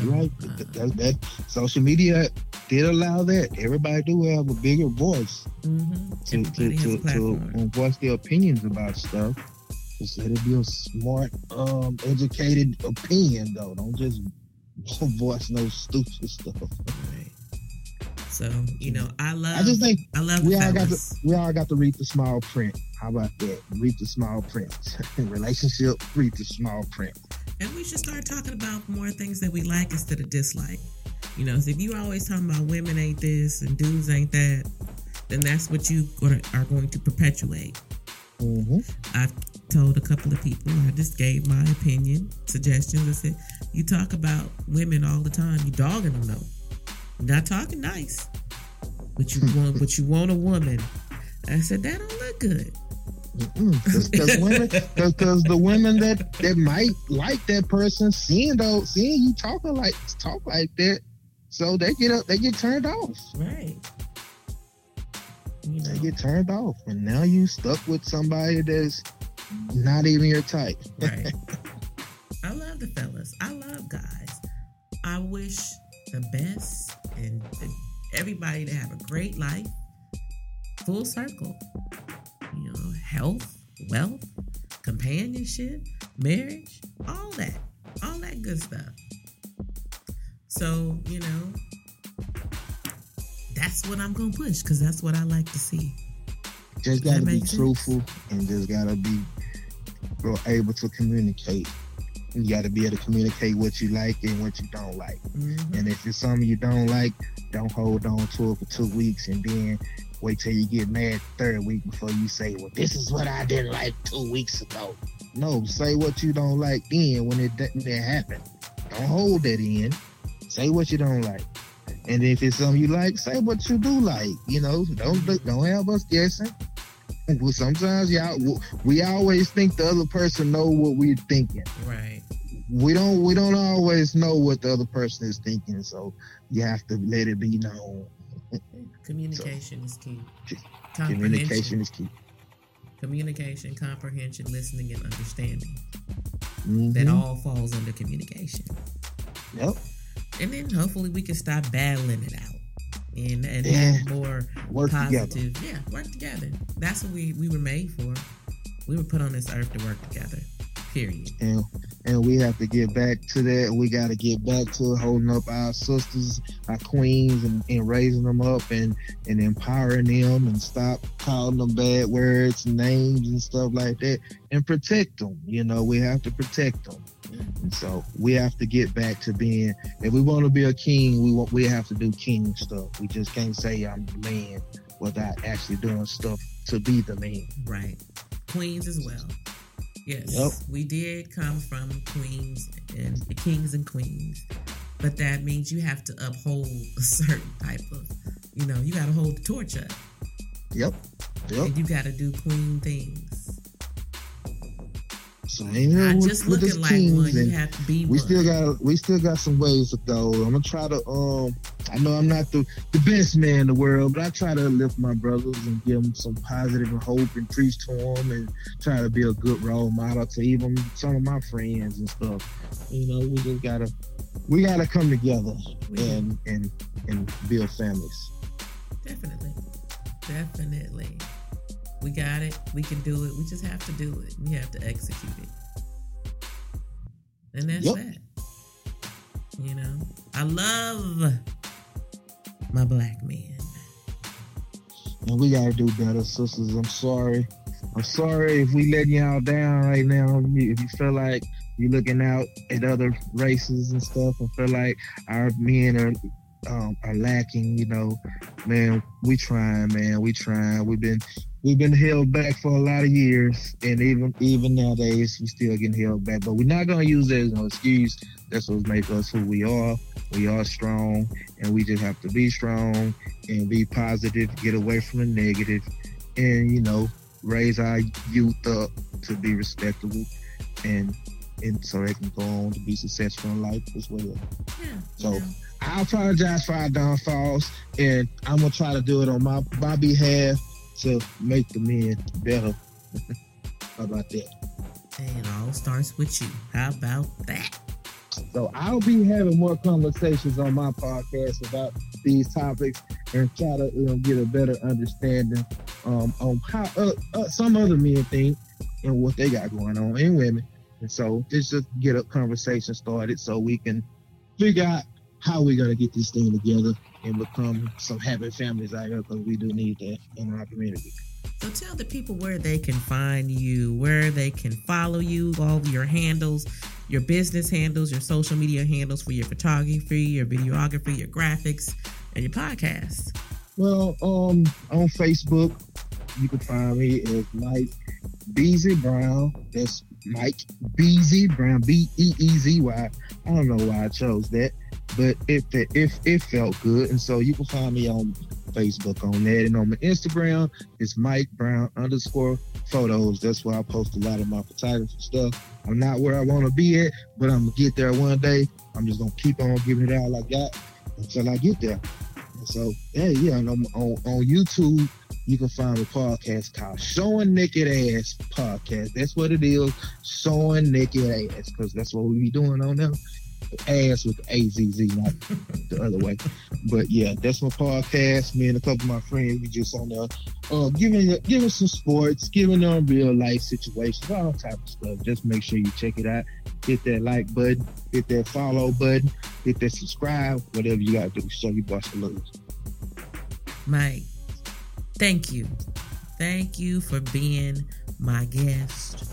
You're right. uh, That, that, that social media did allow that. Everybody do have a bigger voice mhm. to to, to, to voice their opinions about stuff. Just let it be a smart, um, educated opinion, though. Don't just voice no stupid stuff. Right. So you know, I love. I just think I love we all got to we all got to read the small print. How about that? Read the small print. Relationship, read the small print. And we should start talking about more things that we like instead of dislike. You know, so if you always talking about women ain't this and dudes ain't that, then that's what you are going to perpetuate. Mm-hmm. I've told a couple of people, I just gave my opinion, suggestions. I said, You talk about women all the time. You dogging them though. You're not talking nice. But you want but you want a woman. I said, That don't look good. Because women, because the women that that might like that person, seeing though, seeing you talking like talk like that, so they get up, they get turned off. Right. You know. They get turned off, and now you stuck with somebody that's not even your type. right. I love the fellas. I love guys. I wish the best and everybody to have a great life, full circle. Health, wealth, companionship, marriage, all that, all that good stuff. So, you know, that's what I'm gonna push because that's what I like to see. Just gotta be truthful and just gotta be able to communicate. You gotta be able to communicate what you like and what you don't like. Mm-hmm. And if it's something you don't like, don't hold on to it for two weeks and then wait till you get mad third week before you say, Well, this is what I didn't like two weeks ago. No, say what you don't like then when it when it happened. Don't hold that in. Say what you don't like. And if it's something you like, say what you do like. You know, don't don't have us guessing. Well, sometimes y'all we always think the other person know what we're thinking. Right. We don't we don't always know what the other person is thinking, so you have to let it be known. Communication so, is key. Communication is key. Communication, comprehension, listening, and understanding. Mm-hmm. That all falls under communication. Yep and then hopefully we can stop battling it out and and yeah. have more work positive. Together. Yeah, work together. That's what we we were made for. We were put on this earth to work together. Period. And and we have to get back to that. We got to get back to holding up our sisters, our queens, and, and raising them up and and empowering them, and stop calling them bad words and names and stuff like that, and protect them. You know, we have to protect them. And so we have to get back to being. If we want to be a king, we want we have to do king stuff. We just can't say I'm the man without actually doing stuff to be the man. Right. Queens as well. Yes, yep. we did come from queens and kings and queens, but that means you have to uphold a certain type of, you know, you got to hold the torch up. Yep. Yep. And you got to do queen things. So Not just looking like one, you have to be. We one. still got we still got some ways to go. I'm gonna try to um. I know I'm not the, the best man in the world, but I try to lift my brothers and give them some positive and hope and preach to them and try to be a good role model to even some of my friends and stuff. You know, we just gotta we gotta come together and and and build families. Definitely, definitely. We got it. We can do it. We just have to do it. We have to execute it. And that's yep. that. You know, I love my black men. And we gotta do better, sisters. I'm sorry. I'm sorry if we letting y'all down right now. If you feel like you're looking out at other races and stuff, and feel like our men are um, are lacking, you know, man, we trying, man, we trying. We've been we've been held back for a lot of years, and even even nowadays, we still getting held back. But we're not gonna use that as no excuse. That's what makes us who we are. We are strong, and we just have to be strong and be positive. Get away from the negative, and you know, raise our youth up to be respectable, and and so they can go on to be successful in life as well. Yeah, so. Yeah. I apologize for our downfalls, and I'm gonna try to do it on my my behalf to make the men better. How about that? And it all starts with you. How about that? So I'll be having more conversations on my podcast about these topics and try to you know, get a better understanding um, on how uh, uh, some other men think and what they got going on in women. And so just just get a conversation started so we can figure out how we're gonna get this thing together and become some happy families out here because we do need that in our community. So tell the people where they can find you, where they can follow you, all your handles, your business handles, your social media handles for your photography, your videography, your graphics, and your podcast. Well, um, on Facebook, you can find me as Mike Beezy Brown. That's Mike Beezy Brown, B E E Z Y. I don't know why I chose that, but it if it felt good, and so you can find me on Facebook on that, and on my Instagram it's Mike Brown underscore photos. That's where I post a lot of my photography stuff. I'm not where I want to be at, but I'm gonna get there one day. I'm just gonna keep on giving it all I got until I get there. And so, yeah, yeah, on, on, on YouTube, you can find a podcast called Showing Naked Ass Podcast. That's what it is, Showing Naked Ass, because that's what we be doing on there. Ass with the A-Z-Z, not the other way. But yeah, that's my podcast. Me and a couple of my friends, we just on there uh, giving giving some sports, giving them real life situations, all type of stuff. Just make sure you check it out. Hit that like button, hit that follow button, hit that subscribe, whatever you got to do. Show you boss the lose. Mike, thank you. Thank you for being my guest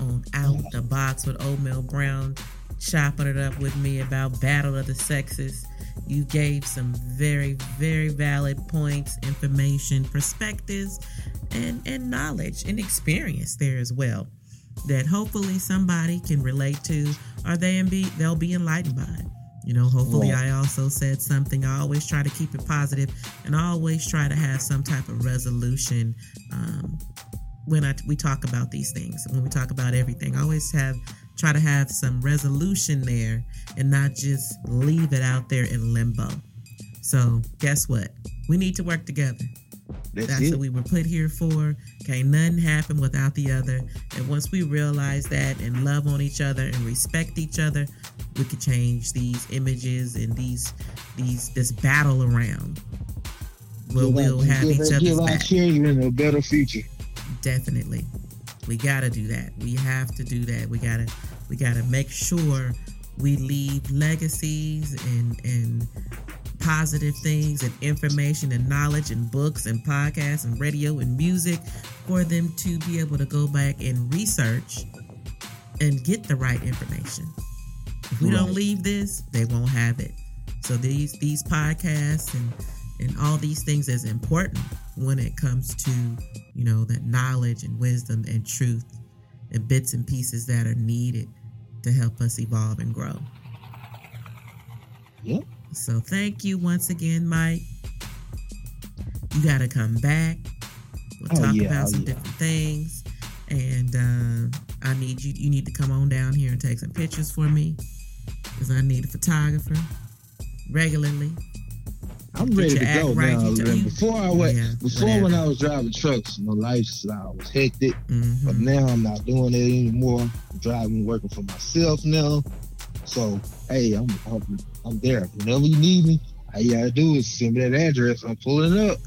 on Out the Box with Oatmeal Brown, chopping it up with me about Battle of the Sexes. You gave some very, very valid points, information, perspectives, and, and knowledge and experience there as well that hopefully somebody can relate to or they be they'll be enlightened by. You know, hopefully I also said something. I always try to keep it positive and I always try to have some type of resolution um, when I, we talk about these things. When we talk about everything, I always have try to have some resolution there and not just leave it out there in limbo. So guess what? We need to work together. That's, That's what we were put here for. Can't nothing happen without the other. And once we realize that and love on each other and respect each other, we could change these images and these these this battle around. We'll, we'll have give, each give other's our back. children a better future. Definitely. We gotta do that. We have to do that. We gotta we gotta make sure we leave legacies and and positive things and information and knowledge and books and podcasts and radio and music for them to be able to go back and research and get the right information. If we don't leave this, they won't have it. So these these podcasts and and all these things is important when it comes to you know that knowledge and wisdom and truth and bits and pieces that are needed to help us evolve and grow. Yep. So thank you once again, Mike. You got to come back. We'll Oh, talk yeah, about oh, some yeah. different things, and uh, I need you. You need to come on down here and take some pictures for me, because I need a photographer regularly. I'm ready to go right. now. You tell- man. before I went, Yeah, before whatever. when I was driving trucks, my lifestyle was hectic. Mhm. But now I'm not doing it anymore. I'm driving, working for myself now. So hey, I'm I'm, I'm there. Whenever you need me, all you gotta do is send me that address. I'm pulling up.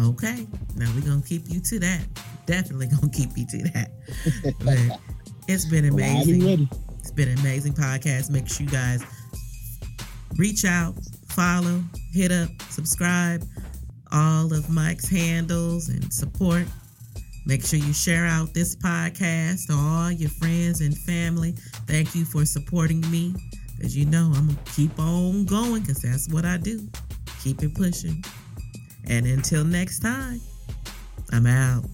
Okay. Now we're gonna keep you to that. Definitely gonna keep you to that. But it's been Well, be amazing. ready. It's been an amazing podcast. Make sure you guys reach out, follow, hit up, subscribe, all of Mike's handles and support. Make sure you share out this podcast to all your friends and family. Thank you for supporting me. Because you know I'm going to keep on going because that's what I do. Keep it pushing. And until next time, I'm out.